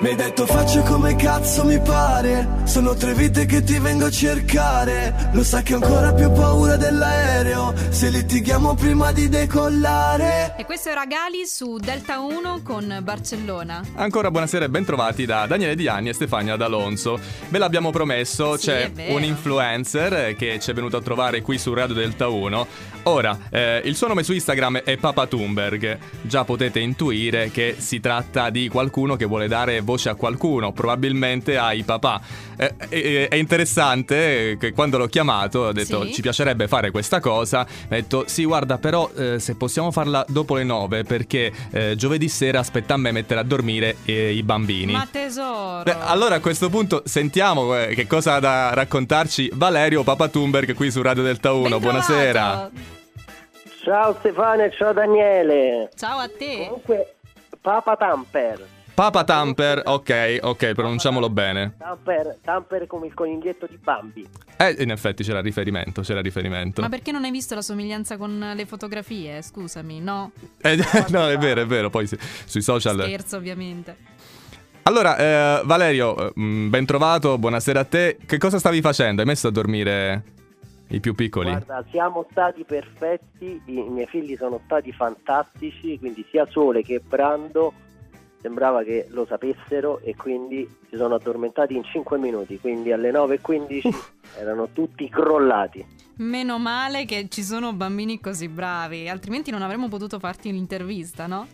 Mi hai detto faccio come cazzo mi pare Sono tre vite che ti vengo a cercare Lo sai che ho ancora più paura dell'aereo Se litighiamo prima di decollare E questo era Gali su Delta 1 con Barcellona. Ancora buonasera e bentrovati da Daniele Diani e Stefania D'Alonso. Ve l'abbiamo promesso, Sì, c'è un influencer che ci è venuto a trovare qui su Radio Delta 1. Ora, eh, il suo nome su Instagram è Papa Thunberg. Già potete intuire che si tratta di qualcuno che vuole dare voce a qualcuno, probabilmente ai papà. Eh, eh, è interessante che quando l'ho chiamato ho detto Sì. ci piacerebbe fare questa cosa. Ha detto sì guarda però eh, se possiamo farla dopo le 9 perché eh, giovedì sera aspetta a me mettere a dormire eh, i bambini. Ma tesoro. Beh, allora a questo punto sentiamo eh, che cosa ha da raccontarci Valerio Papa Thunberg qui su Radio Delta 1. Ben Buonasera. trovato. Ciao Stefano e ciao Daniele. Ciao a te. Comunque, Papa Tamper. Papa Tamper, ok, ok, pronunciamolo bene. Tamper, Tamper come il coniglietto di Bambi. Eh, in effetti c'era riferimento, c'era riferimento. Ma perché non hai visto la somiglianza con le fotografie? Scusami, no? Eh, no, è vero, è vero, poi sì, sui social... Scherzo, ovviamente. Allora, eh, Valerio, ben trovato, buonasera a te. Che cosa stavi facendo? Hai messo a dormire i più piccoli? Guarda, siamo stati perfetti, i miei figli sono stati fantastici, quindi sia Sole che Brando sembrava che lo sapessero e quindi si sono addormentati in 5 minuti, quindi alle 9.15 erano tutti crollati. Meno male che ci sono bambini così bravi, altrimenti non avremmo potuto farti un'intervista, no?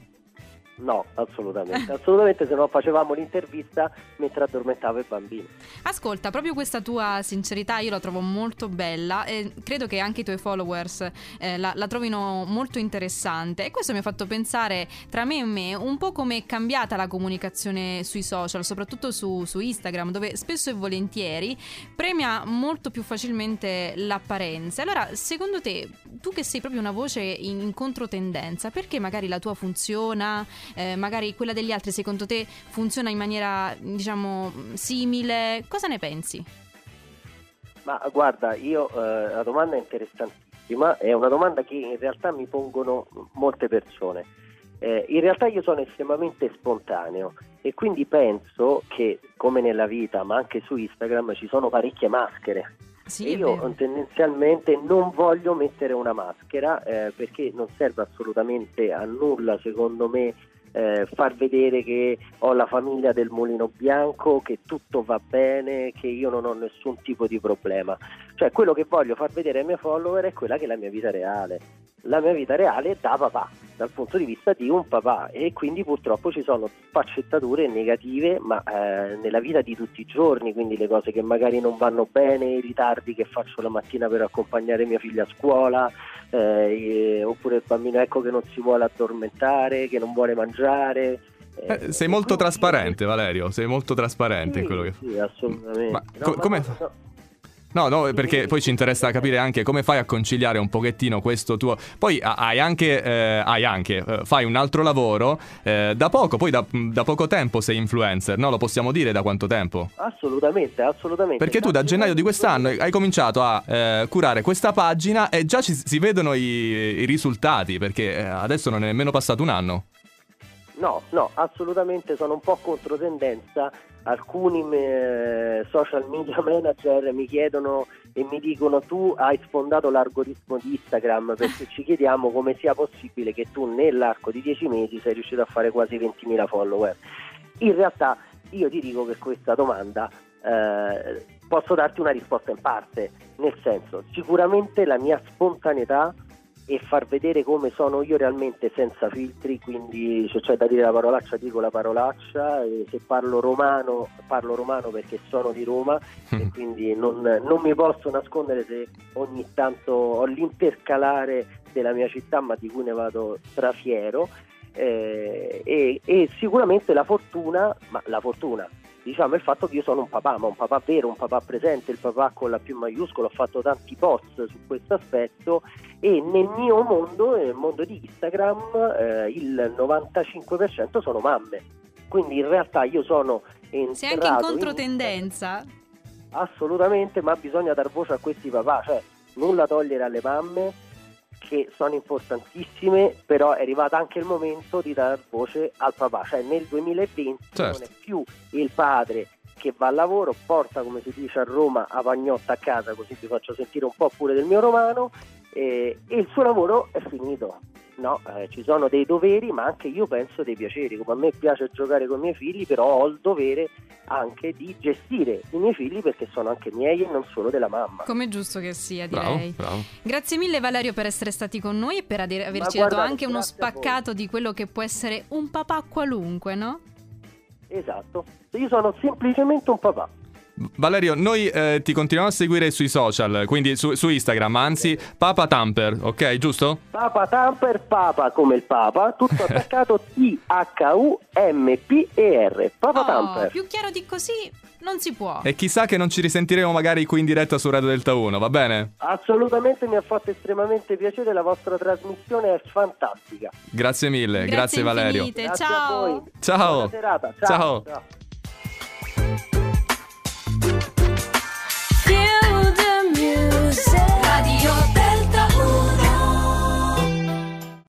No, assolutamente, assolutamente se no facevamo l'intervista mentre addormentavo i bambini. Ascolta, proprio questa tua sincerità io la trovo molto bella e credo che anche i tuoi followers eh, la, la trovino molto interessante e questo mi ha fatto pensare tra me e me un po' come è cambiata la comunicazione sui social, soprattutto su, su Instagram dove spesso e volentieri premia molto più facilmente l'apparenza. Allora, secondo te, tu che sei proprio una voce in, in controtendenza, perché magari la tua funziona, eh, magari quella degli altri secondo te funziona in maniera diciamo simile? Cosa ne pensi? Ma guarda, io eh, la domanda è interessantissima, è una domanda che in realtà mi pongono molte persone. Eh, in realtà io sono estremamente spontaneo e quindi penso che come nella vita, ma anche su Instagram, ci sono parecchie maschere. Sì, io tendenzialmente non voglio mettere una maschera eh, perché non serve assolutamente a nulla, secondo me, eh, far vedere che ho la famiglia del mulino bianco, che tutto va bene, che io non ho nessun tipo di problema. Cioè, quello che voglio far vedere ai miei follower è quella che è la mia vita reale. La mia vita reale da papà, dal punto di vista di un papà e quindi purtroppo ci sono sfaccettature negative, ma eh, nella vita di tutti i giorni, quindi le cose che magari non vanno bene, i ritardi che faccio la mattina per accompagnare mia figlia a scuola, eh, oppure il bambino ecco che non si vuole addormentare, che non vuole mangiare. Eh, sei molto quindi- trasparente, Valerio, sei molto trasparente in Sì, quello che Sì, assolutamente. Ma No, co- come- no, No, no, perché poi ci interessa capire anche come fai a conciliare un pochettino questo tuo. Poi ha- hai anche, eh, hai anche eh, fai un altro lavoro eh, da poco, poi da, da poco tempo sei influencer, no? Lo possiamo dire da quanto tempo? Assolutamente, assolutamente. Perché tu da gennaio di quest'anno hai cominciato a eh, curare questa pagina e già ci- si vedono i, i risultati, perché eh, adesso non è nemmeno passato un anno. No, no, assolutamente sono un po' controtendenza. Alcuni eh, social media manager mi chiedono e mi dicono tu hai sfondato l'algoritmo di Instagram perché ci chiediamo come sia possibile che tu nell'arco di 10 mesi sei riuscito a fare quasi 20.000 follower. In realtà io ti dico che questa domanda eh, posso darti una risposta in parte, nel senso sicuramente la mia spontaneità e far vedere come sono io realmente senza filtri, quindi se c'è da dire la parolaccia dico la parolaccia, se parlo romano parlo romano perché sono di Roma e quindi non, non mi posso nascondere se ogni tanto ho l'intercalare della mia città ma di cui ne vado strafiero eh, e, e sicuramente la fortuna, ma la fortuna, diciamo il fatto che io sono un papà, ma un papà vero, un papà presente, il papà con la più maiuscola, ho fatto tanti post su questo aspetto e nel mio mondo, nel mondo di Instagram, eh, il 95% sono mamme. Quindi in realtà io sono entrato Sei anche in in- controtendenza? Assolutamente, ma bisogna dar voce a questi papà, cioè nulla togliere alle mamme che sono importantissime, però è arrivato anche il momento di dar voce al papà, cioè nel 2020 Certo. non è più il padre che va al lavoro, porta come si dice a Roma a pagnotta a casa, così vi faccio sentire un po' pure del mio romano, eh, e il suo lavoro è finito. No, eh, ci sono dei doveri, ma anche io penso dei piaceri. Come a me piace giocare con i miei figli, però ho il dovere anche di gestire i miei figli perché sono anche miei e non solo della mamma. Come giusto che sia, Bravo, direi. bravo. Grazie mille Valerio per essere stati con noi e per ade- averci guardate, dato anche uno spaccato di quello che può essere un papà qualunque, no? Esatto, io sono semplicemente un papà. Valerio, noi eh, ti continuiamo a seguire sui social, quindi su, su Instagram, anzi, Papa Tamper, ok, giusto? Papa Tamper, Papa come il Papa, tutto attaccato T-H-U-M-P-E-R. Papa Oh, Tamper. più chiaro di così non si può. E chissà che non ci risentiremo magari qui in diretta su Radio Delta 1, va bene? Assolutamente mi ha fatto estremamente piacere, la vostra trasmissione è fantastica. Grazie mille, grazie, Valerio. infinite, Grazie a ciao. voi. Ciao. Buona serata. Ciao. Ciao.